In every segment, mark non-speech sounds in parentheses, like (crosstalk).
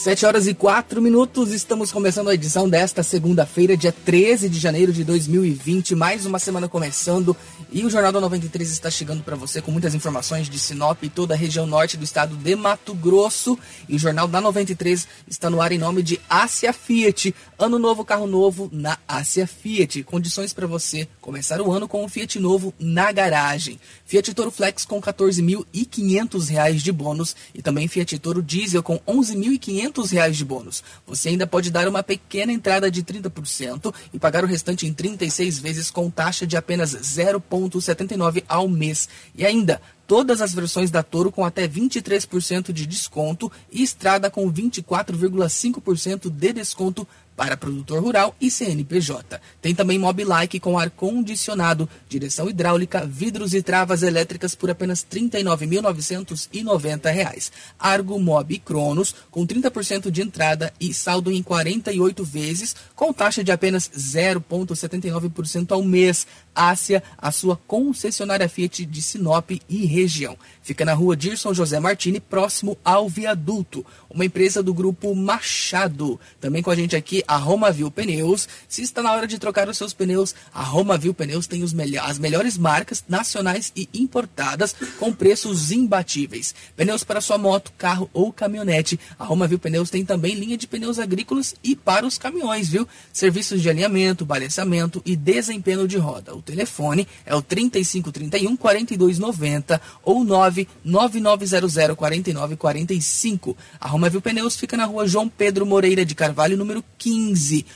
Sete horas e quatro minutos, estamos começando a edição desta segunda-feira, dia 13 de janeiro de 2020. Mais uma semana começando e o Jornal da 93 está chegando para você com muitas informações de Sinop e toda a região norte do estado de Mato Grosso. E o Jornal da 93 está no ar em nome de Ásia Fiat. Ano novo, carro novo na Ásia Fiat. Condições para você começar o ano com um Fiat novo na garagem. Fiat Toro Flex com 14.500 reais de bônus e também Fiat Toro Diesel com 11.500 reais de bônus. Você ainda pode dar uma pequena entrada de 30% e pagar o restante em 36 vezes com taxa de apenas 0,79 ao mês. E ainda, todas as versões da Toro com até 23% de desconto e Estrada com 24,5% de desconto para produtor rural e CNPJ. Tem também Mobilike com ar-condicionado, direção hidráulica, vidros e travas elétricas por apenas R$ 39.990. Argo Mob Cronos com 30% de entrada e saldo em 48 vezes, com taxa de apenas 0,79% ao mês. Ásia, a sua concessionária Fiat de Sinop e região. Fica na rua Dirson José Martini, próximo ao viaduto. Uma empresa do grupo Machado. Também com a gente aqui, a Romavil Pneus. Se está na hora de trocar os seus pneus, a Romavil Pneus tem os as melhores marcas nacionais e importadas com preços imbatíveis. Pneus para sua moto, carro ou caminhonete. A Romavil Pneus tem também linha de pneus agrícolas e para os caminhões, viu? Serviços de alinhamento, balanceamento e desempenho de roda. O telefone é o 3531 4290 ou 99900 4945. A Romavil Pneus fica na rua João Pedro Moreira de Carvalho, número 15.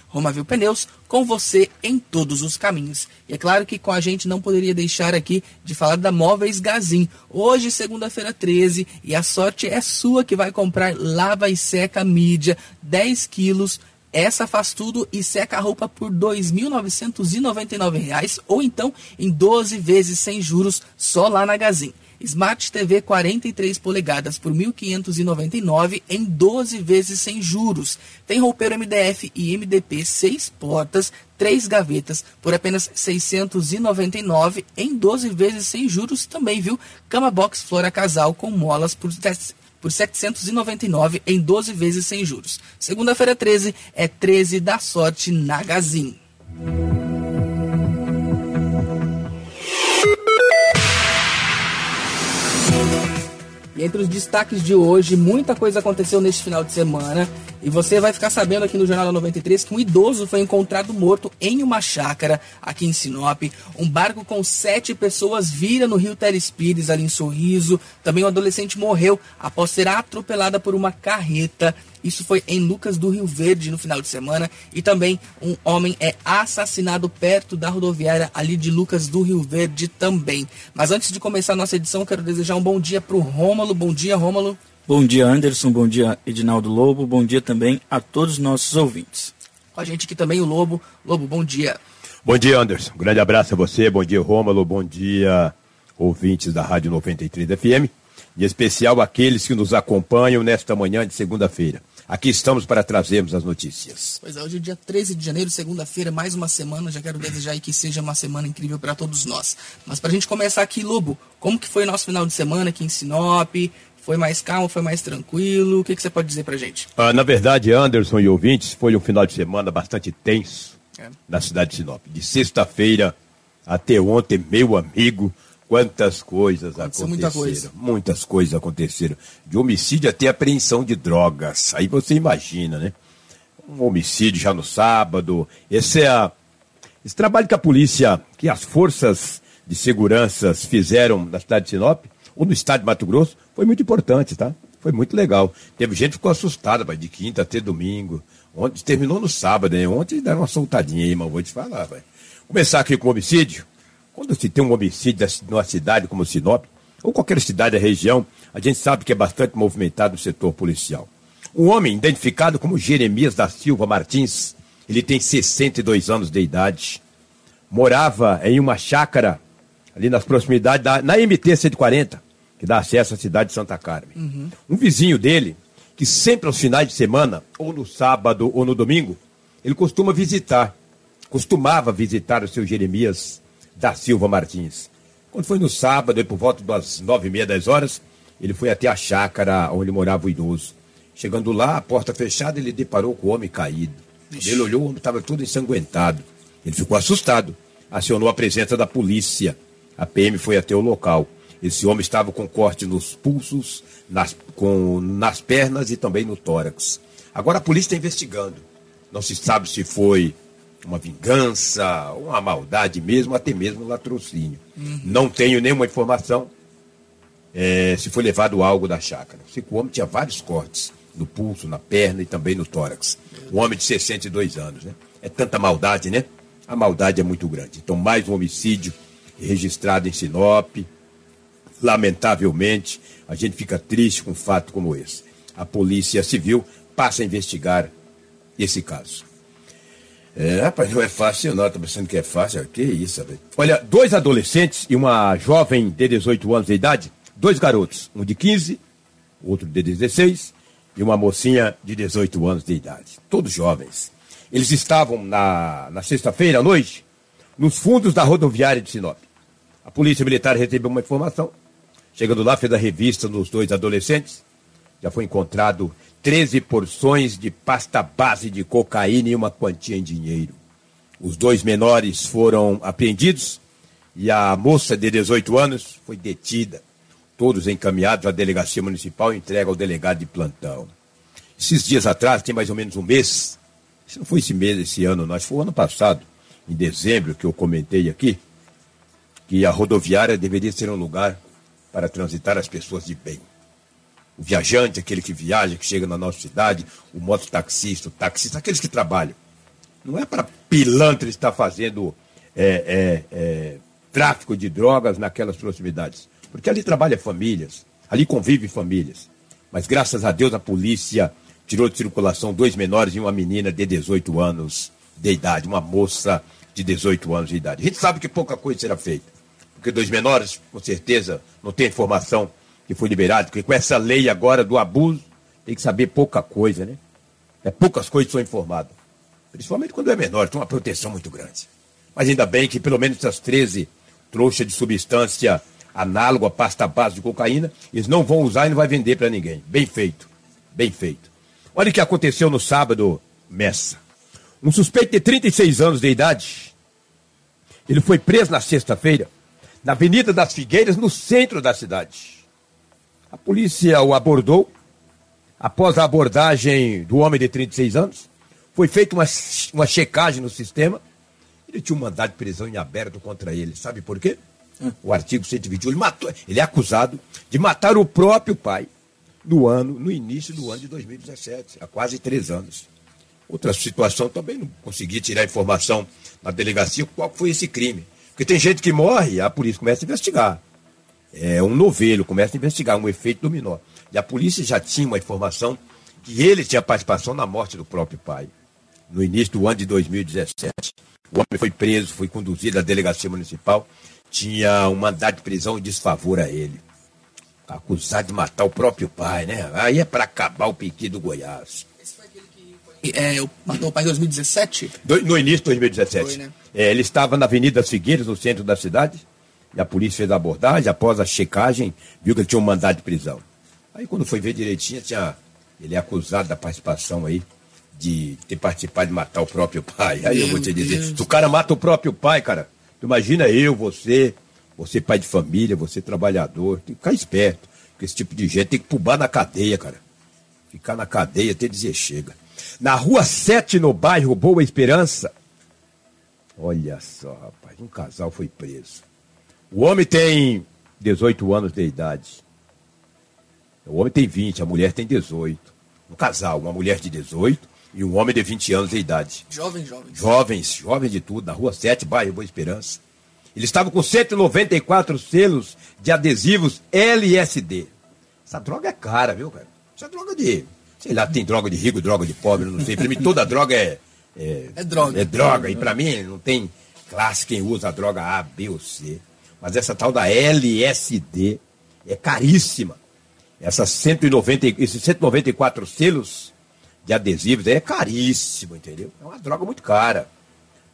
Romavil Pneus, com você em todos os caminhos. E é claro que com a gente não poderia deixar aqui de falar da Móveis Gazin. Hoje, segunda-feira 13, e a sorte é sua que vai comprar lava e seca mídia 10 quilos essa faz tudo e seca a roupa por R$ 2.999 ou então em 12 vezes sem juros só lá na Gazin. Smart TV 43 polegadas por 1.599 em 12 vezes sem juros. Tem roupeiro MDF e MDP 6 portas, 3 gavetas por apenas 699 em 12 vezes sem juros também, viu? Cama box Flora Casal com molas por por 799 em 12 vezes sem juros. Segunda-feira 13 é 13 da sorte na Gazin. E entre os destaques de hoje, muita coisa aconteceu neste final de semana. E você vai ficar sabendo aqui no Jornal da 93 que um idoso foi encontrado morto em uma chácara aqui em Sinop. Um barco com sete pessoas vira no rio Telespires, ali em Sorriso. Também um adolescente morreu após ser atropelada por uma carreta. Isso foi em Lucas do Rio Verde no final de semana. E também um homem é assassinado perto da rodoviária ali de Lucas do Rio Verde também. Mas antes de começar a nossa edição, quero desejar um bom dia para o Rômulo. Bom dia, Rômulo. Bom dia, Anderson. Bom dia, Edinaldo Lobo. Bom dia também a todos os nossos ouvintes. Com a gente aqui também o Lobo. Lobo, bom dia. Bom dia, Anderson. Um grande abraço a você. Bom dia, Rômulo. Bom dia, ouvintes da Rádio 93 FM. Em especial aqueles que nos acompanham nesta manhã de segunda-feira. Aqui estamos para trazermos as notícias. Pois é, hoje é dia 13 de janeiro, segunda-feira, mais uma semana. Já quero desejar que seja uma semana incrível para todos nós. Mas para a gente começar aqui, Lobo, como que foi nosso final de semana aqui em Sinop? Foi mais calmo, foi mais tranquilo? O que, que você pode dizer pra gente? Ah, na verdade, Anderson e ouvintes, foi um final de semana bastante tenso é. na cidade de Sinop. De sexta-feira até ontem, meu amigo, quantas coisas Aconteceu aconteceram. Muita coisa. Muitas coisas aconteceram. De homicídio até apreensão de drogas. Aí você imagina, né? Um homicídio já no sábado. Esse é a, esse trabalho que a polícia, que as forças de segurança fizeram na cidade de Sinop, ou no estado de Mato Grosso, foi muito importante, tá? Foi muito legal. Teve gente que ficou assustada, vai de quinta até domingo. Ontem terminou no sábado, né? Ontem deram uma soltadinha aí, mas vou te falar, vai. Começar aqui com homicídio. Quando se tem um homicídio numa cidade como Sinop, ou qualquer cidade da região, a gente sabe que é bastante movimentado o setor policial. Um homem identificado como Jeremias da Silva Martins, ele tem 62 anos de idade, morava em uma chácara ali nas proximidades da na MT 140, que dá acesso à cidade de Santa Carmen. Uhum. Um vizinho dele, que sempre aos finais de semana, ou no sábado ou no domingo, ele costuma visitar, costumava visitar o seu Jeremias da Silva Martins. Quando foi no sábado, por volta das nove e meia, dez horas, ele foi até a chácara onde morava o idoso. Chegando lá, a porta fechada, ele deparou com o homem caído. Ixi. Ele olhou, o homem estava todo ensanguentado. Ele ficou assustado. Acionou a presença da polícia. A PM foi até o local. Esse homem estava com corte nos pulsos, nas, com, nas pernas e também no tórax. Agora a polícia está investigando. Não se sabe se foi uma vingança, uma maldade mesmo, até mesmo um latrocínio. Uhum. Não tenho nenhuma informação é, se foi levado algo da chácara. Sei que o homem tinha vários cortes no pulso, na perna e também no tórax. Um homem de 62 anos, né? É tanta maldade, né? A maldade é muito grande. Então, mais um homicídio registrado em Sinop. Lamentavelmente, a gente fica triste com um fato como esse. A Polícia Civil passa a investigar esse caso. É, rapaz, não é fácil não, tô pensando que é fácil. Que isso, velho. Olha, dois adolescentes e uma jovem de 18 anos de idade, dois garotos, um de 15, outro de 16 e uma mocinha de 18 anos de idade, todos jovens. Eles estavam na, na sexta-feira à noite nos fundos da rodoviária de Sinop. A polícia militar recebeu uma informação. Chegando lá, fez a revista dos dois adolescentes. Já foi encontrado 13 porções de pasta base de cocaína e uma quantia em dinheiro. Os dois menores foram apreendidos e a moça de 18 anos foi detida. Todos encaminhados à delegacia municipal e entregue ao delegado de plantão. Esses dias atrás, tem mais ou menos um mês, se não foi esse mês, esse ano, nós foi o ano passado, em dezembro, que eu comentei aqui, que a rodoviária deveria ser um lugar para transitar as pessoas de bem o viajante, aquele que viaja, que chega na nossa cidade, o mototaxista, o taxista, aqueles que trabalham. Não é para pilantra estar fazendo é, é, é, tráfico de drogas naquelas proximidades. Porque ali trabalha famílias, ali convive famílias. Mas graças a Deus a polícia tirou de circulação dois menores e uma menina de 18 anos de idade, uma moça de 18 anos de idade. A gente sabe que pouca coisa será feita. Porque dois menores, com certeza, não tem informação que foi liberado, porque com essa lei agora do abuso, tem que saber pouca coisa, né? É, poucas coisas são informadas. Principalmente quando é menor, tem uma proteção muito grande. Mas ainda bem que pelo menos essas 13 trouxas de substância análoga à pasta base de cocaína, eles não vão usar e não vai vender para ninguém. Bem feito. Bem feito. Olha o que aconteceu no sábado, Messa. Um suspeito de 36 anos de idade, ele foi preso na sexta-feira, na Avenida das Figueiras, no centro da cidade. A polícia o abordou. Após a abordagem do homem de 36 anos, foi feita uma, uma checagem no sistema. Ele tinha um mandado de prisão em aberto contra ele. Sabe por quê? O artigo 121. Ele, matou, ele é acusado de matar o próprio pai no ano, no início do ano de 2017, há quase três anos. Outra situação também não consegui tirar informação na delegacia qual foi esse crime. Porque tem gente que morre, a polícia começa a investigar é, um novelo, começa a investigar um efeito dominó. E a polícia já tinha uma informação que ele tinha participação na morte do próprio pai. No início do ano de 2017. O homem foi preso, foi conduzido à delegacia municipal, tinha um mandado de prisão em desfavor a ele. Acusado de matar o próprio pai, né? Aí é para acabar o piqui do Goiás. É, matou o pai em 2017? Do, no início de 2017. Foi, né? é, ele estava na Avenida Figueiras, no centro da cidade e a polícia fez a abordagem, após a checagem, viu que ele tinha um mandado de prisão. Aí quando foi ver direitinho, tinha, ele é acusado da participação aí, de ter participado de matar o próprio pai. Aí Meu eu vou te dizer, Deus. se o cara mata o próprio pai, cara, tu imagina eu, você, você pai de família, você trabalhador, tem que ficar esperto. Porque esse tipo de gente tem que pubar na cadeia, cara. Ficar na cadeia até dizer chega. Na rua 7, no bairro Boa Esperança, olha só, rapaz, um casal foi preso. O homem tem 18 anos de idade. O homem tem 20, a mulher tem 18. Um casal, uma mulher de 18 e um homem de 20 anos de idade. Jovens, jovens. Jovens, jovens de tudo, na rua 7, bairro Boa Esperança. Ele estava com 194 selos de adesivos LSD. Essa droga é cara, viu, cara? Essa droga de. Sei lá, tem droga de rico, droga de pobre, não sei. Pra mim, toda droga é. É, é droga. É droga. E pra mim, não tem classe quem usa a droga A, B ou C. Mas essa tal da LSD é caríssima. Essas 190, esses 194 selos de adesivos é caríssimo, entendeu? É uma droga muito cara.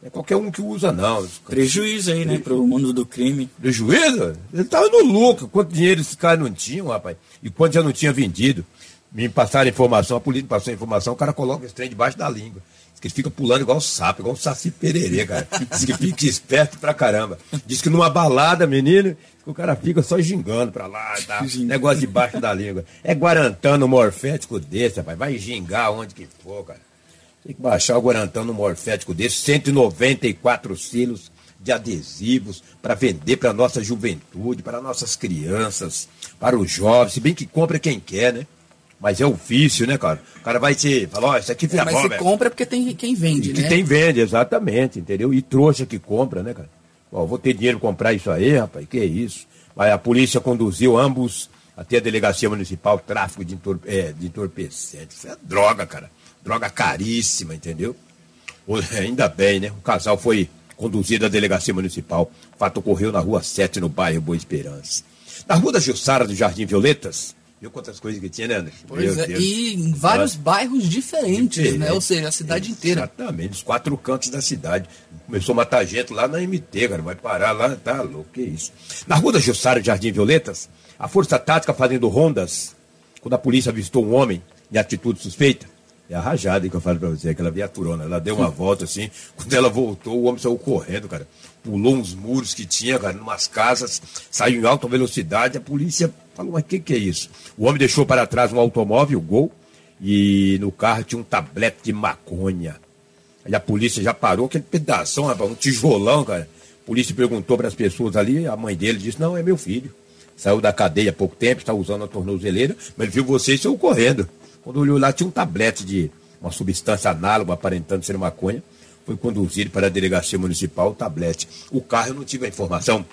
Não é qualquer um que usa, não. Prejuízo aí, né, para o mundo do crime. Prejuízo? Ele estava no lucro. Quanto dinheiro esses caras não tinham, rapaz? E quanto já não tinha vendido? Me passaram informação, a polícia passou a informação, o cara coloca esse trem debaixo da língua. Diz que ele fica pulando igual sapo, igual um saci pererê, cara. Diz que fica esperto pra caramba. Diz que numa balada, menino, o cara fica só gingando pra lá, tá? negócio debaixo da língua. É guarantando morfético desse, rapaz. Vai gingar onde que for, cara. Tem que baixar o guarantano morfético desse, 194 quilos de adesivos para vender para nossa juventude, para nossas crianças, para os jovens, se bem que compra quem quer, né? Mas é o vício, né, cara? O cara vai te falar, ó, isso aqui é, Mas você compra porque tem quem vende, e né? Que tem vende, exatamente, entendeu? E trouxa que compra, né, cara? Ó, vou ter dinheiro para comprar isso aí, rapaz, que é isso? Mas a polícia conduziu ambos até a delegacia municipal, tráfico de, entorpe é, de entorpecentes. Isso é droga, cara. Droga caríssima, entendeu? (laughs) Ainda bem, né? O casal foi conduzido à delegacia municipal. O fato ocorreu na rua 7, no bairro Boa Esperança. Na rua da Jussara do Jardim Violetas, Viu quantas coisas que tinha, né, Anderson? Pois Meu é, Deus. e em vários bairros diferentes, Diferente. né? Ou seja, a cidade Exatamente, inteira. Exatamente, os quatro cantos da cidade. Começou a matar gente lá na MT, cara. Vai parar lá, tá louco, que isso. Na rua da Jussara Jardim Violetas, a Força Tática fazendo rondas, quando a polícia avistou um homem em atitude suspeita, é a rajada que eu falo pra você, aquela viaturona. Ela deu uma (laughs) volta assim, quando ela voltou, o homem saiu correndo, cara. Pulou uns muros que tinha, cara, numas casas, saiu em alta velocidade. A polícia falou, mas o que, que é isso? O homem deixou para trás um automóvel, o Gol, e no carro tinha um tablete de maconha. Aí a polícia já parou, aquele pedaço, um tijolão, cara. A polícia perguntou para as pessoas ali, a mãe dele disse, não, é meu filho. Saiu da cadeia há pouco tempo, está usando a tornozeleira, mas viu vocês e saiu correndo. Quando olhou lá, tinha um tablete de uma substância análoga, aparentando ser maconha. Foi conduzido para a delegacia municipal o tablete. O carro, eu não tive a informação.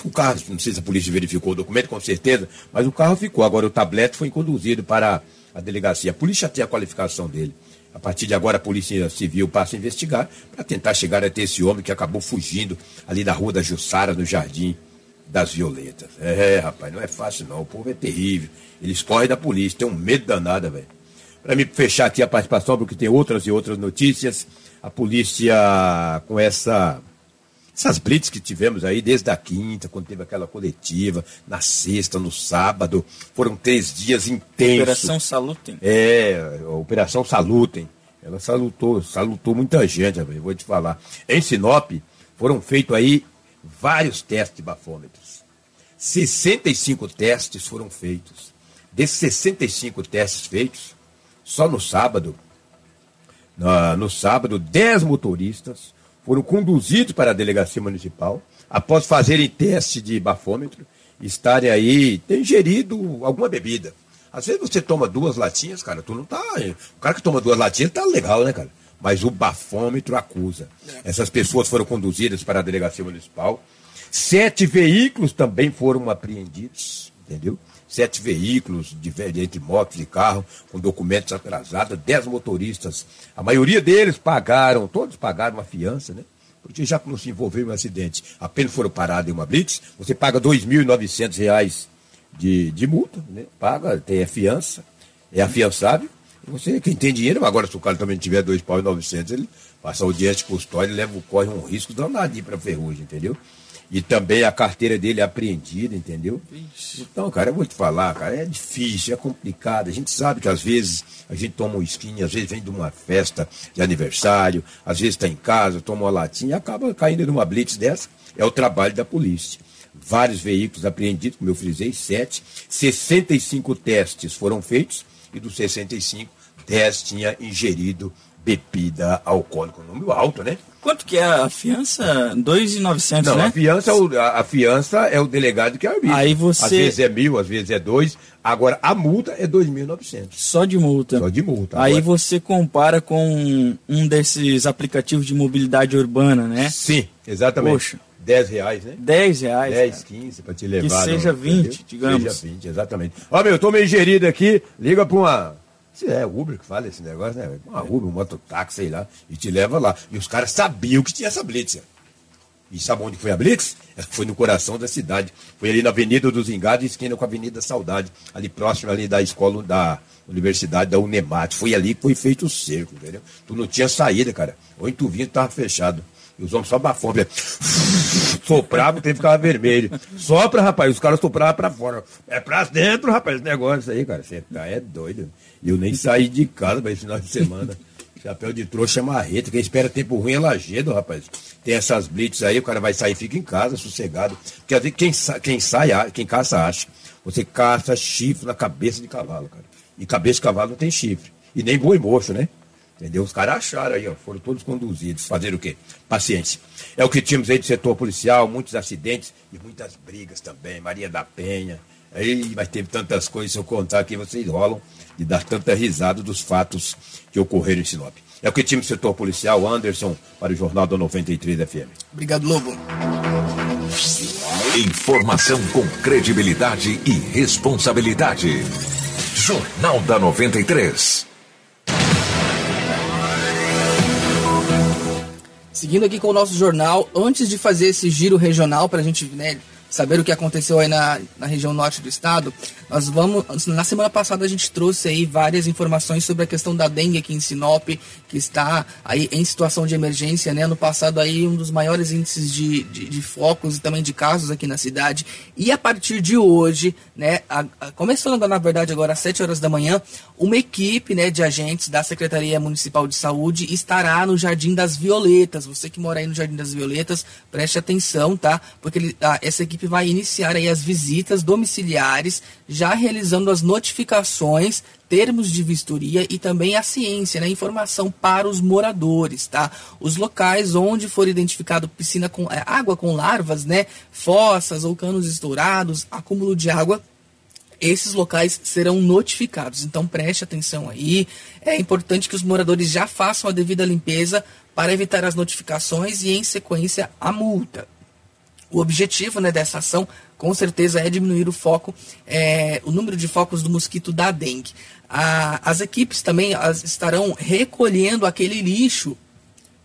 Que o carro, não sei se a polícia verificou o documento, com certeza, mas o carro ficou. Agora, o tablete foi conduzido para a delegacia. A polícia tem a qualificação dele. A partir de agora, a Polícia Civil passa a investigar para tentar chegar até esse homem que acabou fugindo ali da rua da Jussara, no Jardim das Violetas. É, rapaz, não é fácil não. O povo é terrível. Eles correm da polícia, tem um medo danado, velho. Para me fechar aqui a participação, porque tem outras e outras notícias, a polícia com essa essas blitz que tivemos aí desde a quinta, quando teve aquela coletiva, na sexta, no sábado, foram três dias intensos. Operação Salutem. É, a Operação Salutem. Ela salutou, salutou muita gente, eu vou te falar. Em Sinop, foram feitos aí vários testes de bafômetros. 65 testes foram feitos. Desses 65 testes feitos, só no sábado, no, no sábado, 10 motoristas foram conduzidos para a delegacia municipal após fazerem teste de bafômetro, estarem aí, ter ingerido alguma bebida. Às vezes você toma duas latinhas, cara, tu não tá. O cara que toma duas latinhas tá legal, né, cara? Mas o bafômetro acusa. Essas pessoas foram conduzidas para a delegacia municipal. Sete veículos também foram apreendidos, entendeu? Sete veículos, de, entre motos e carro, com documentos atrasados, dez motoristas. A maioria deles pagaram, todos pagaram uma fiança, né? Porque já que não se envolveu em um acidente, apenas foram parados em uma blitz, você paga R$ 2.900 de, de multa, né? Paga, tem a fiança, é afiançável. Você, quem tem dinheiro, agora se o cara também tiver dois pau e 900, ele passa o diante de custódia, leva, corre um risco danadinho para ferrugem, entendeu? E também a carteira dele é apreendida, entendeu? Ixi. Então, cara, eu vou te falar, cara, é difícil, é complicado. A gente sabe que às vezes a gente toma um skin, às vezes vem de uma festa de aniversário, às vezes está em casa, toma uma latinha e acaba caindo numa blitz dessa. É o trabalho da polícia. Vários veículos apreendidos, como eu frisei, sete. 65 testes foram feitos e dos 65, 10 tinha ingerido bebida alcoólica. Um número alto, né? Quanto que é a fiança? 2.900, Não, né? A fiança, é a, fiança é o delegado que arbitra. Aí você... Às vezes é mil, às vezes é dois. Agora, a multa é 2.900. Só de multa? Só de multa. Aí Agora... você compara com um desses aplicativos de mobilidade urbana, né? Sim, exatamente. Poxa. 10 reais, né? 10 reais. 10, cara. 15 para te levar. Que seja 20, entendeu? digamos. Seja 20, exatamente. Ó, meu, eu tô meio gerido aqui, liga para uma. Se é Uber que fala esse negócio, né? Uma Uber, um mototáxi, sei lá, e te leva lá. E os caras sabiam que tinha essa blitz. E sabe onde foi a blitz? Foi no coração da cidade. Foi ali na Avenida dos Engados, esquina com a Avenida Saudade, ali próximo ali da escola da Universidade da Unemat. Foi ali que foi feito o cerco, entendeu? Tu não tinha saída, cara. Ou tu vinha, tava fechado. E os homens só bafão, sopravam, o tempo ficava vermelho. Sopra, rapaz, os caras sopravam pra fora. É pra dentro, rapaz, esse negócio aí, cara. Você tá é doido. Eu nem saí de casa para esse final de semana. Chapéu de trouxa é marreta. Quem espera tempo ruim é lajedo, rapaz. Tem essas blitz aí, o cara vai sair fica em casa, sossegado. Às vezes quem, quem sai, quem caça, acha. Você caça chifre na cabeça de cavalo, cara. E cabeça de cavalo não tem chifre. E nem boi mocho, né? Entendeu? Os caras acharam aí, ó, foram todos conduzidos. Fazer o quê? Paciência. É o que tínhamos aí do setor policial, muitos acidentes e muitas brigas também. Maria da Penha. Aí, mas teve tantas coisas, se eu contar aqui, vocês rolam de dar tanta risada dos fatos que ocorreram em Sinop. É o que tínhamos do setor policial, Anderson, para o Jornal da 93 FM. Obrigado, Lobo. Informação com credibilidade e responsabilidade. Jornal da 93. Seguindo aqui com o nosso jornal, antes de fazer esse giro regional para a gente né, saber o que aconteceu aí na, na região norte do estado, nós vamos. Na semana passada a gente trouxe aí várias informações sobre a questão da dengue aqui em Sinop, que está aí em situação de emergência, né? No passado aí um dos maiores índices de, de, de focos e também de casos aqui na cidade. E a partir de hoje, né? A, a, começando na verdade agora às 7 horas da manhã, uma equipe né, de agentes da Secretaria Municipal de Saúde estará no Jardim das Violetas. Você que mora aí no Jardim das Violetas, preste atenção, tá? Porque ele, a, essa equipe vai iniciar aí as visitas domiciliares, já realizando as notificações, termos de vistoria e também a ciência, né, informação para os moradores, tá? Os locais onde for identificado piscina com é, água com larvas, né, fossas ou canos estourados, acúmulo de água esses locais serão notificados. Então preste atenção aí. É importante que os moradores já façam a devida limpeza para evitar as notificações e, em sequência, a multa. O objetivo né, dessa ação, com certeza, é diminuir o foco, é, o número de focos do mosquito da dengue. A, as equipes também as, estarão recolhendo aquele lixo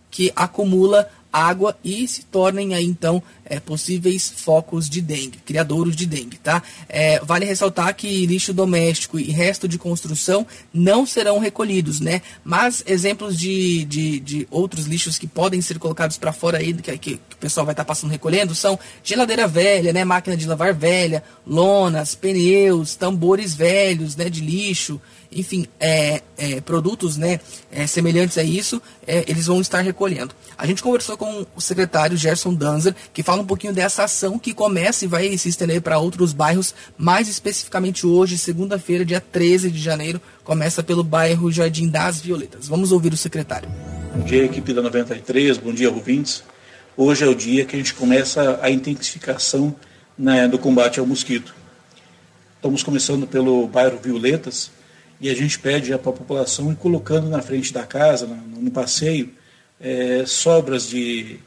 que acumula água e se tornem aí então é, possíveis focos de dengue, criadouros de dengue, tá? É, vale ressaltar que lixo doméstico e resto de construção não serão recolhidos, né? Mas exemplos de, de, de outros lixos que podem ser colocados para fora aí, que, que, o pessoal vai estar tá passando recolhendo, são geladeira velha, né? Máquina de lavar velha, lonas, pneus, tambores velhos, né? De lixo, enfim, é, é, produtos né, é, semelhantes a isso, é, eles vão estar recolhendo. A gente conversou com o secretário Gerson Danzer, que fala um pouquinho dessa ação que começa e vai se estender para outros bairros, mais especificamente hoje, segunda-feira, dia 13 de janeiro, começa pelo bairro Jardim das Violetas. Vamos ouvir o secretário. Bom dia, equipe da 93, bom dia, ouvintes. Hoje é o dia que a gente começa a intensificação né, do combate ao mosquito. Estamos começando pelo bairro Violetas, e a gente pede para a população ir colocando na frente da casa, no, no passeio, é, sobras de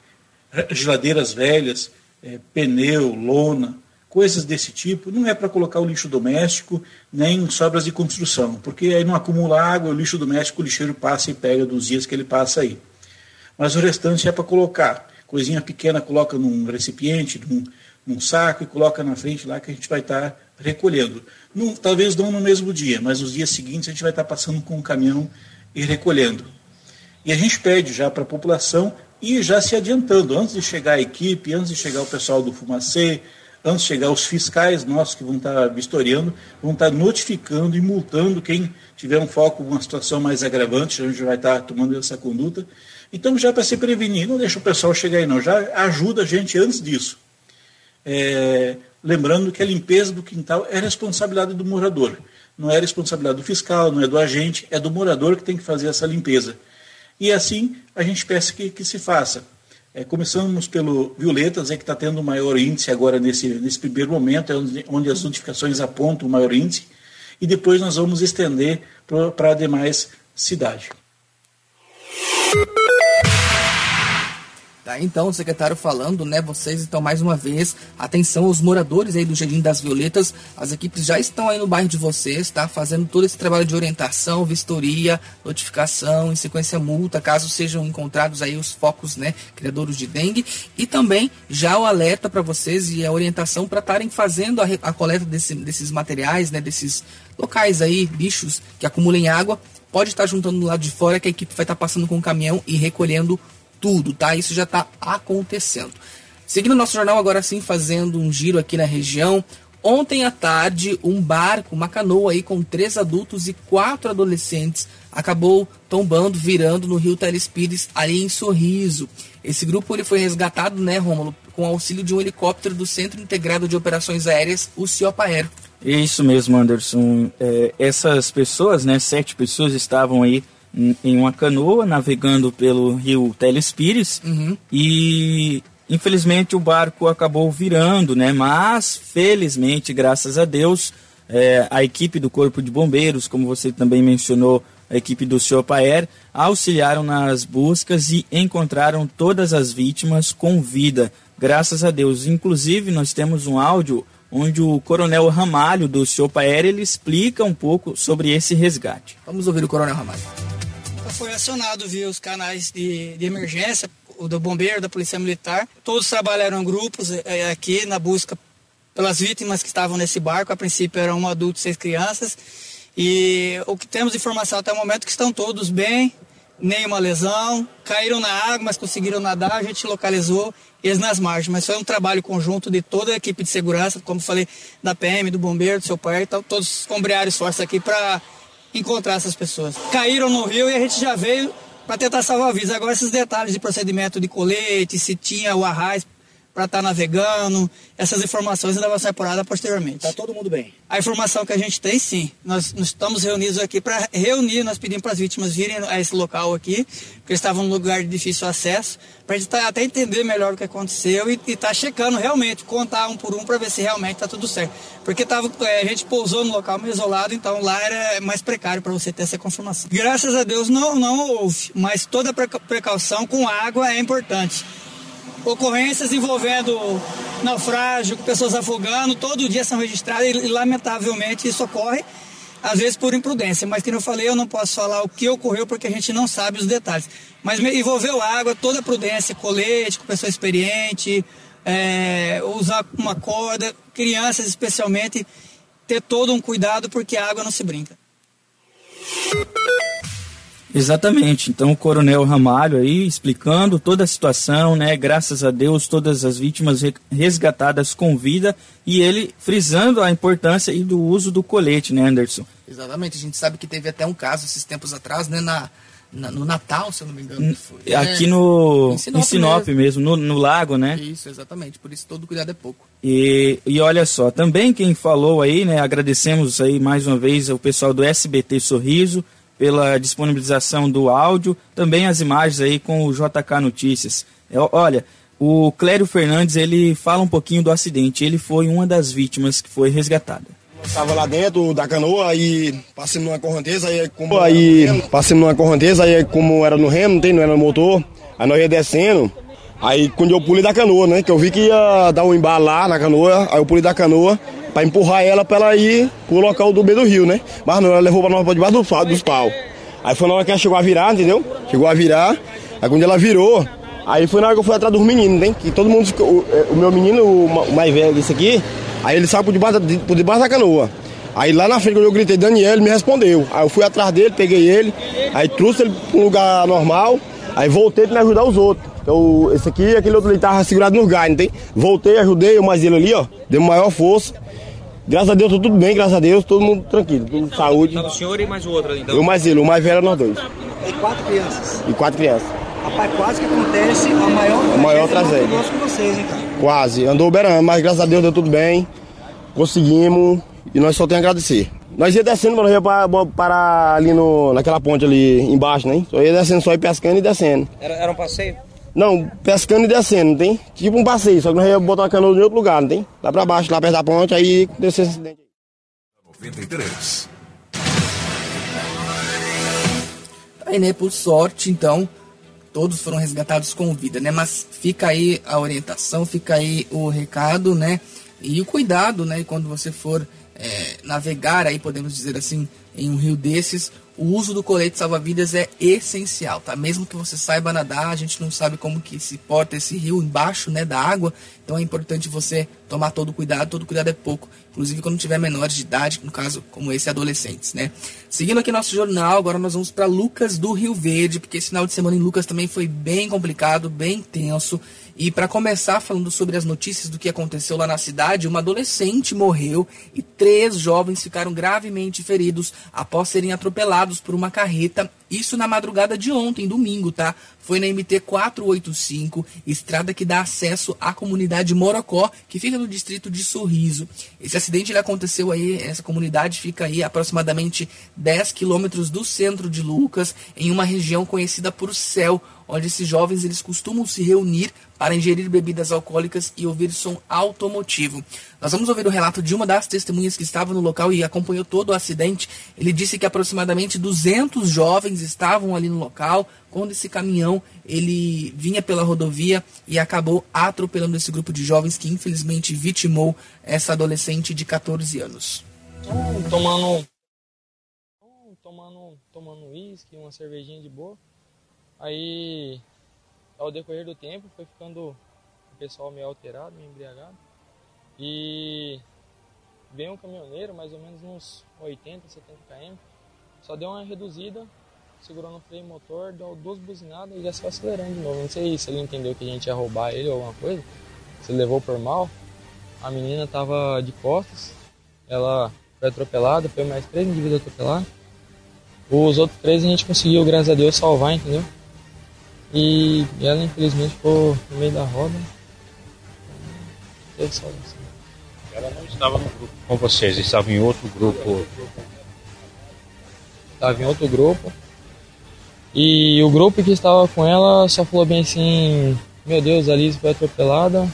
geladeiras velhas, é, pneu, lona, coisas desse tipo. Não é para colocar o lixo doméstico, nem sobras de construção, porque aí não acumula água, o lixo doméstico, o lixeiro passa e pega dos dias que ele passa aí. Mas o restante é para colocar. Coisinha pequena coloca num recipiente, num, num saco e coloca na frente lá que a gente vai estar tá recolhendo. Talvez não no mesmo dia, mas os dias seguintes a gente vai estar passando com o caminhão e recolhendo. E a gente pede já para a população ir já se adiantando, antes de chegar a equipe, antes de chegar o pessoal do Fumacê, antes de chegar os fiscais nossos que vão estar vistoriando, vão estar notificando e multando quem tiver um foco, uma situação mais agravante, a gente vai estar tomando essa conduta. Então, já para se prevenir, não deixa o pessoal chegar aí não, já ajuda a gente antes disso. É, lembrando que a limpeza do quintal é responsabilidade do morador. Não é responsabilidade do fiscal, não é do agente, é do morador que tem que fazer essa limpeza. E assim a gente peça que, que se faça. É, começamos pelo Violetas, é que está tendo o maior índice agora nesse, nesse primeiro momento, é onde, onde as notificações apontam o maior índice, e depois nós vamos estender para demais cidade. Tá, então, o secretário falando, né, vocês então mais uma vez, atenção aos moradores aí do Jardim das Violetas, as equipes já estão aí no bairro de vocês, tá, fazendo todo esse trabalho de orientação, vistoria, notificação, em sequência multa, caso sejam encontrados aí os focos, né, criadores de dengue, e também já o alerta para vocês e a orientação para estarem fazendo a, a coleta desse, desses materiais, né, desses locais aí, bichos que acumulem água, pode estar juntando do lado de fora que a equipe vai estar passando com o caminhão e recolhendo tudo, tá? Isso já está acontecendo. Seguindo nosso jornal agora sim, fazendo um giro aqui na região. Ontem à tarde, um barco, uma canoa aí com três adultos e quatro adolescentes acabou tombando, virando no rio Telespires, ali em Sorriso. Esse grupo ele foi resgatado, né, Rômulo, com auxílio de um helicóptero do Centro Integrado de Operações Aéreas, o CIOPAER. Isso mesmo, Anderson. É, essas pessoas, né, sete pessoas estavam aí em uma canoa navegando pelo rio Telespires uhum. e infelizmente o barco acabou virando, né? Mas felizmente, graças a Deus, é, a equipe do Corpo de Bombeiros, como você também mencionou, a equipe do Senhor Paer, auxiliaram nas buscas e encontraram todas as vítimas com vida, graças a Deus. Inclusive, nós temos um áudio onde o Coronel Ramalho do Senhor Paer, ele explica um pouco sobre esse resgate. Vamos ouvir o Coronel Ramalho foi acionado via os canais de, de emergência, o do bombeiro, da polícia militar. Todos trabalharam em grupos é, aqui na busca pelas vítimas que estavam nesse barco. A princípio eram um adulto e seis crianças. E o que temos de informação até o momento é que estão todos bem, nenhuma lesão, caíram na água, mas conseguiram nadar, a gente localizou eles nas margens. Mas foi um trabalho conjunto de toda a equipe de segurança, como falei, da PM, do bombeiro, do seu pai, então, todos ombrearam esforço aqui para encontrar essas pessoas. Caíram no rio e a gente já veio para tentar salvar vidas. Agora esses detalhes de procedimento de colete, se tinha o arraiz para estar tá navegando, essas informações ainda vão ser apuradas posteriormente. Está todo mundo bem? A informação que a gente tem, sim. Nós, nós estamos reunidos aqui para reunir, nós pedimos para as vítimas virem a esse local aqui, porque estavam num lugar de difícil acesso, para a gente tá, até entender melhor o que aconteceu e estar tá checando realmente, contar um por um para ver se realmente está tudo certo. Porque tava, é, a gente pousou no local meio isolado, então lá era mais precário para você ter essa confirmação. Graças a Deus não, não houve, mas toda precaução com água é importante ocorrências envolvendo naufrágio, pessoas afogando, todo dia são registradas e, lamentavelmente isso ocorre, às vezes por imprudência. Mas, como eu falei, eu não posso falar o que ocorreu porque a gente não sabe os detalhes. Mas envolveu água, toda prudência, colete, com pessoa experiente, é, usar uma corda, crianças especialmente, ter todo um cuidado porque a água não se brinca. Exatamente. Então o Coronel Ramalho aí explicando toda a situação, né? Graças a Deus todas as vítimas resgatadas com vida e ele frisando a importância e do uso do colete, né, Anderson? Exatamente. A gente sabe que teve até um caso esses tempos atrás, né, na, na no Natal, se eu não me engano, foi. Aqui né? no em Sinop, em Sinop mesmo, mesmo no, no, lago, né? Isso, exatamente. Por isso todo cuidado é pouco. E, e olha só, também quem falou aí, né? Agradecemos aí mais uma vez ao pessoal do SBT Sorriso pela disponibilização do áudio, também as imagens aí com o JK Notícias. É, olha, o Clério Fernandes, ele fala um pouquinho do acidente. Ele foi uma das vítimas que foi resgatada. Estava lá dentro da canoa e passamos numa correnteza, aí como aí passamos numa correnteza, aí como era no remo, não tem, não era no motor, aí nós ia descendo, aí quando eu pulei da canoa, né, que eu vi que ia dar um embalo lá na canoa, aí eu pulei da canoa, para empurrar ela para ela ir pro local do meio do rio, né? Mas não, ela levou para nós para debaixo dos, dos pau. Aí foi na hora que ela chegou a virar, entendeu? Chegou a virar, aí quando ela virou, aí foi na hora que eu fui atrás dos meninos, né? Que todo mundo ficou, o, é, o meu menino, o mais velho desse aqui, aí ele saiu por debaixo, por debaixo da canoa. Aí lá na frente, quando eu gritei Daniel, ele me respondeu. Aí eu fui atrás dele, peguei ele, aí trouxe ele para um lugar normal, aí voltei para me ajudar os outros. Então, esse aqui, aquele outro ali tava segurado no gás, não tem? Voltei, ajudei, eu mais ele ali, ó, deu maior força. Graças a Deus, tudo bem, graças a Deus, todo mundo tranquilo, tudo saúde. Então, o senhor e mais o outro ali, então? Eu mais ele, o mais velho é nós dois. E quatro crianças? E quatro crianças. Rapaz, quase que acontece a maior, a maior tragédia. com vocês, hein, cara? Quase, andou beirando, mas graças a Deus deu tudo bem, conseguimos e nós só temos a agradecer. Nós ia descendo, nós ia para, para ali no, naquela ponte ali embaixo, né? Só ia descendo, só ia pescando e descendo. Era, era um passeio? Não, pescando e descendo, não tem? Tipo um passeio, só que nós ia botar uma canoa em outro lugar, não tem? Lá pra baixo, lá perto da ponte, aí desceu esse acidente. 93. Aí, né, por sorte, então, todos foram resgatados com vida, né? Mas fica aí a orientação, fica aí o recado, né? E o cuidado, né? Quando você for navegar aí, podemos dizer assim, em um rio desses, o uso do colete salva-vidas é essencial, tá? Mesmo que você saiba nadar, a gente não sabe como que se porta esse rio embaixo, né, da água, então é importante você tomar todo cuidado, todo cuidado é pouco, inclusive quando tiver menores de idade, no caso como esse, adolescentes, né? Seguindo aqui nosso jornal, agora nós vamos para Lucas do Rio Verde, porque esse final de semana em Lucas também foi bem complicado, bem tenso, e para começar falando sobre as notícias do que aconteceu lá na cidade, uma adolescente morreu e três jovens ficaram gravemente feridos após serem atropelados por uma carreta. Isso na madrugada de ontem, domingo, tá? Foi na MT 485, estrada que dá acesso à comunidade Morocó, que fica no distrito de Sorriso. Esse acidente ele aconteceu aí, essa comunidade fica aí aproximadamente 10 quilômetros do centro de Lucas, em uma região conhecida por Céu, onde esses jovens eles costumam se reunir para ingerir bebidas alcoólicas e ouvir som automotivo. Nós vamos ouvir o relato de uma das testemunhas que estava no local e acompanhou todo o acidente. Ele disse que aproximadamente 200 jovens estavam ali no local quando esse caminhão ele vinha pela rodovia e acabou atropelando esse grupo de jovens que infelizmente vitimou essa adolescente de 14 anos. Tomando tomando tomando uísque, uma cervejinha de boa. Aí, ao decorrer do tempo, foi ficando o pessoal meio alterado, meio embriagado. E veio um caminhoneiro, mais ou menos uns 80, 70 km, só deu uma reduzida, segurou no freio motor, deu duas buzinadas e já saiu acelerando de novo. Não sei se ele entendeu que a gente ia roubar ele ou alguma coisa, se levou por mal. A menina tava de costas, ela foi atropelada, foi mais três indivíduos atropelados. Os outros três a gente conseguiu, graças a Deus, salvar, entendeu? E ela infelizmente ficou no meio da roda. Teve salvação. Ela não estava no grupo com vocês, estava em outro grupo. Estava em outro grupo. E o grupo que estava com ela só falou bem assim, meu Deus, a Liz foi atropelada.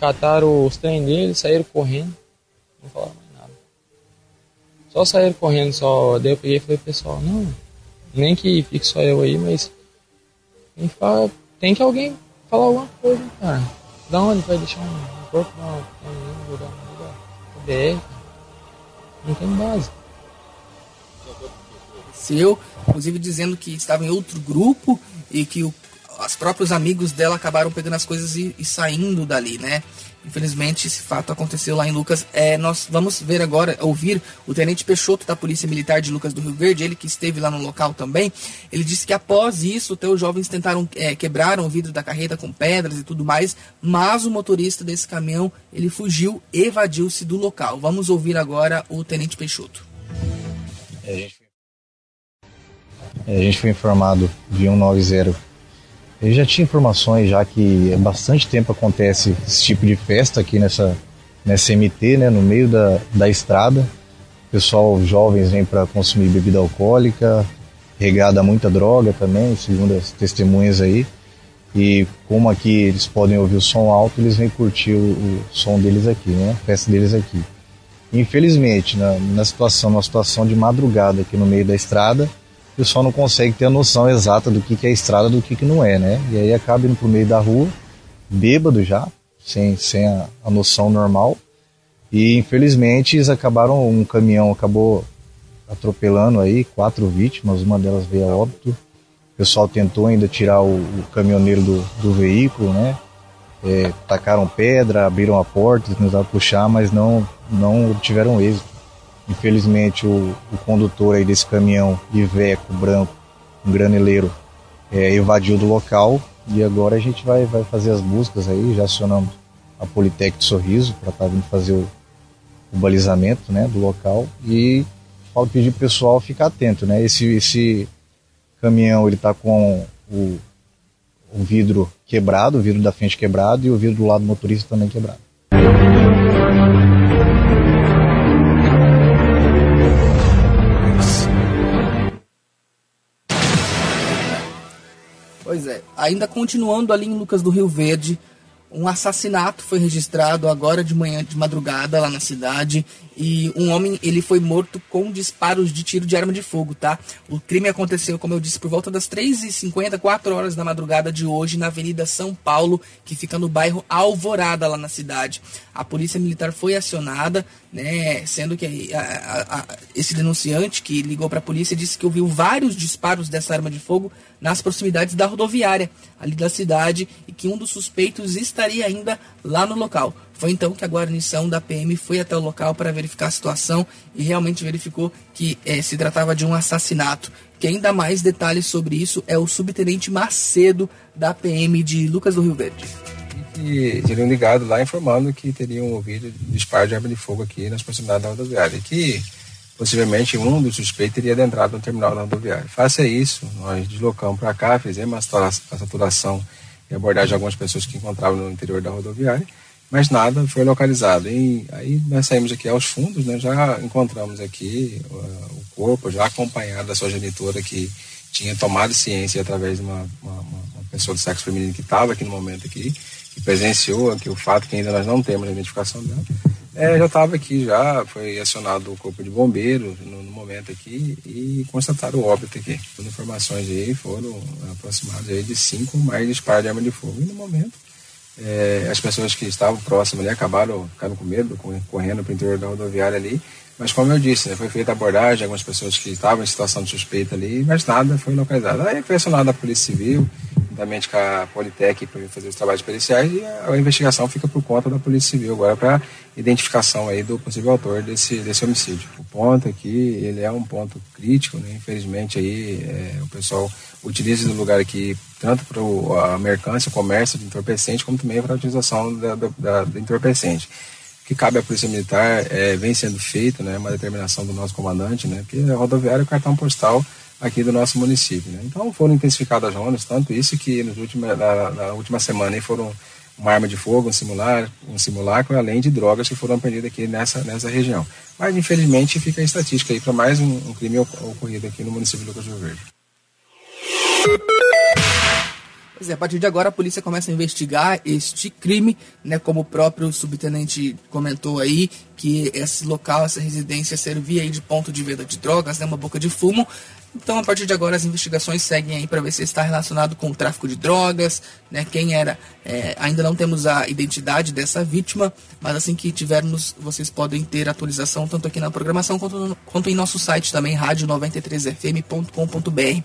Cataram os trem dele, saíram correndo. Não falaram mais nada. Só saíram correndo só. Daí eu peguei e falei, pessoal, não, nem que fique só eu aí, mas tem que, falar, tem que alguém falar alguma coisa, cara. Da onde vai deixar um corpo de uma menina jogar no BR? Não tem base. Seu, inclusive dizendo que estava em outro grupo e que o, os próprios amigos dela acabaram pegando as coisas e, e saindo dali, né? Infelizmente, esse fato aconteceu lá em Lucas. É, nós vamos ver agora, ouvir o tenente Peixoto da Polícia Militar de Lucas do Rio Verde, ele que esteve lá no local também. Ele disse que após isso, até os jovens tentaram é, o vidro da carreta com pedras e tudo mais, mas o motorista desse caminhão ele fugiu, evadiu-se do local. Vamos ouvir agora o tenente Peixoto. É, gente... É, a gente foi informado via 190 eu já tinha informações já que há bastante tempo acontece esse tipo de festa aqui nessa, nessa MT, né, no meio da, da estrada. O pessoal, jovens, vem para consumir bebida alcoólica, regada muita droga também, segundo as testemunhas aí. E como aqui eles podem ouvir o som alto, eles vêm curtir o, o som deles aqui, né, a festa deles aqui. Infelizmente, na, na situação, numa situação de madrugada aqui no meio da estrada, o pessoal não consegue ter a noção exata do que, que é estrada do que, que não é, né? E aí acaba indo pro meio da rua, bêbado já, sem, sem a, a noção normal. E infelizmente eles acabaram, um caminhão acabou atropelando aí quatro vítimas, uma delas veio a óbito. O pessoal tentou ainda tirar o, o caminhoneiro do, do veículo, né? É, tacaram pedra, abriram a porta, tentaram puxar, mas não, não obtiveram êxito. Infelizmente, o, o condutor aí desse caminhão Iveco branco, um graneleiro, é, evadiu do local e agora a gente vai, vai fazer as buscas aí, já acionamos a Politec de Sorriso para estar tá vindo fazer o, o, balizamento né, do local e falo pedir pro pessoal ficar atento, né? Esse, esse caminhão ele está com o, o vidro quebrado, o vidro da frente quebrado e o vidro do lado do motorista também quebrado. Pois é. Ainda continuando ali em Lucas do Rio Verde, Um assassinato foi registrado agora de manhã, de madrugada, lá na cidade. E um homem, ele foi morto com disparos de tiro de arma de fogo, tá? O crime aconteceu, como eu disse, por volta das 3h50, 4 horas da madrugada de hoje, na Avenida São Paulo, que fica no bairro Alvorada, lá na cidade. A polícia militar foi acionada, né? Sendo que a, a, a, esse denunciante que ligou para a polícia disse que ouviu vários disparos dessa arma de fogo nas proximidades da rodoviária ali da cidade e que um dos suspeitos estaria ainda lá no local. Foi então que a guarnição da PM foi até o local para verificar a situação e realmente verificou que eh, se tratava de um assassinato. Quem ainda mais detalhes sobre isso é o subtenente Macedo da PM de Lucas do Rio Verde. E teriam ligado lá informando que teriam ouvido disparo de arma de fogo aqui nas proximidades da rodoviária. Que possivelmente um dos suspeitos teria adentrado no terminal da rodoviária. Face a isso, nós deslocamos para cá, fizemos a saturação e abordagem de algumas pessoas que encontravam no interior da rodoviária, mas nada foi localizado. E aí nós saímos aqui aos fundos, né, já encontramos aqui uh, o corpo, já acompanhado da sua genitora que tinha tomado ciência através de uma, uma, uma pessoa do sexo feminino que estava aqui no momento aqui, presenciou aqui o fato que ainda nós não temos a identificação dela. É, já estava aqui, já foi acionado o corpo de bombeiros no, no, momento aqui e constataram o óbito aqui. As informações aí foram aproximadas aí de cinco mais disparos de arma de fogo. E no momento, é, as pessoas que estavam próximas ali acabaram ficando com medo, correndo para o interior da rodoviária ali. Mas como eu disse, né, foi feita abordagem, algumas pessoas que estavam em situação de suspeita ali, mas nada foi localizado. Aí foi acionada a Polícia Civil, juntamente com a Politec para fazer os trabalhos periciais e a, a, investigação fica por conta da Polícia Civil agora para identificação aí do possível autor desse, desse homicídio. O ponto aqui, ele é um ponto crítico, né? infelizmente aí é, o pessoal utiliza o lugar aqui tanto para a mercância, o comércio de entorpecente, como também para a utilização da, da, da entorpecente que cabe à Polícia Militar é, vem sendo feito, né, uma determinação do nosso comandante, né, que a rodoviária é o cartão postal aqui do nosso município. Né? Então foram intensificadas as rondas, tanto isso que últimos, na, na última semana aí foram uma arma de fogo, um simular, um simulacro, além de drogas que foram apreendidas aqui nessa, nessa região. Mas infelizmente fica a estatística aí para mais um, um, crime ocorrido aqui no município de Lucas do Verde. Pois é, a partir de agora a polícia começa a investigar este crime, né, como o próprio subtenente comentou aí, que esse local, essa residência servia aí de ponto de venda de drogas, né, uma boca de fumo. Então, a partir de agora, as investigações seguem aí para ver se está relacionado com o tráfico de drogas, né? Quem era. É, ainda não temos a identidade dessa vítima, mas assim que tivermos, vocês podem ter atualização tanto aqui na programação quanto, quanto em nosso site também, rádio93fm.com.br.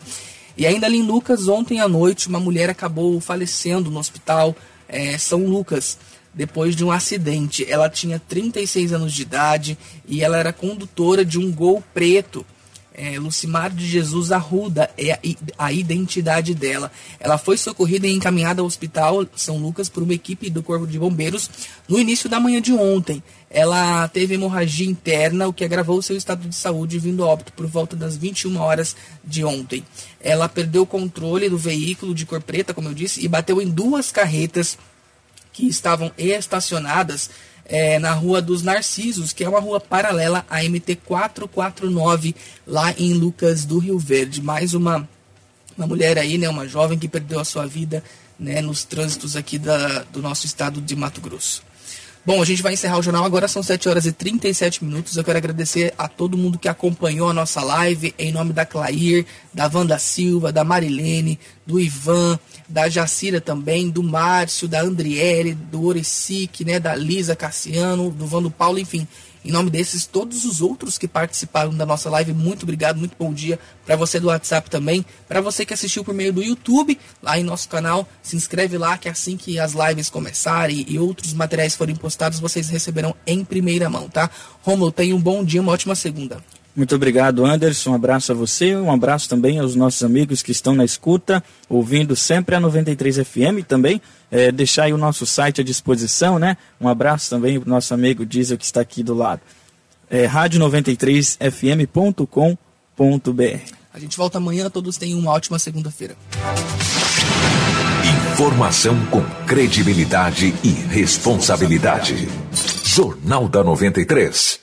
E ainda ali em Lucas, ontem à noite, uma mulher acabou falecendo no hospital é, São Lucas depois de um acidente. Ela tinha 36 anos de idade e ela era condutora de um Gol preto. É, Lucimar de Jesus Arruda é a, identidade dela. Ela foi socorrida e encaminhada ao hospital São Lucas por uma equipe do Corpo de Bombeiros no início da manhã de ontem. Ela teve hemorragia interna, o que agravou seu estado de saúde, vindo a óbito por volta das 21 horas de ontem. Ela perdeu o controle do veículo de cor preta, como eu disse, e bateu em duas carretas que estavam estacionadas é, na Rua dos Narcisos, que é uma rua paralela à MT 449, lá em Lucas do Rio Verde. Mais uma, uma mulher aí, né, uma jovem que perdeu a sua vida né, nos trânsitos aqui da, do nosso estado de Mato Grosso. Bom, a gente vai encerrar o jornal agora, são 7 horas e 37 minutos. Eu quero agradecer a todo mundo que acompanhou a nossa live, em nome da Clair, da Wanda Silva, da Marilene, do Ivan, da Jacira também, do Márcio, da Andriele, do Oricic, né, da Lisa Cassiano, do Vando Paulo, enfim. Em nome desses, todos os outros que participaram da nossa live, muito obrigado, muito bom dia. Para você do WhatsApp também. Para você que assistiu por meio do YouTube, lá em nosso canal, se inscreve lá que assim que as lives começarem e outros materiais forem postados, vocês receberão em primeira mão, tá? Romulo, tenha um bom dia, uma ótima segunda. Muito obrigado, Anderson. Um abraço a você, um abraço também aos nossos amigos que estão na escuta, ouvindo sempre a 93 FM também. É, deixar aí o nosso site à disposição, né? Um abraço também para o nosso amigo Diesel que está aqui do lado. É, rádio93fm.com.br. A gente volta amanhã, todos tenham uma ótima segunda-feira. Informação com credibilidade e responsabilidade. Jornal da 93.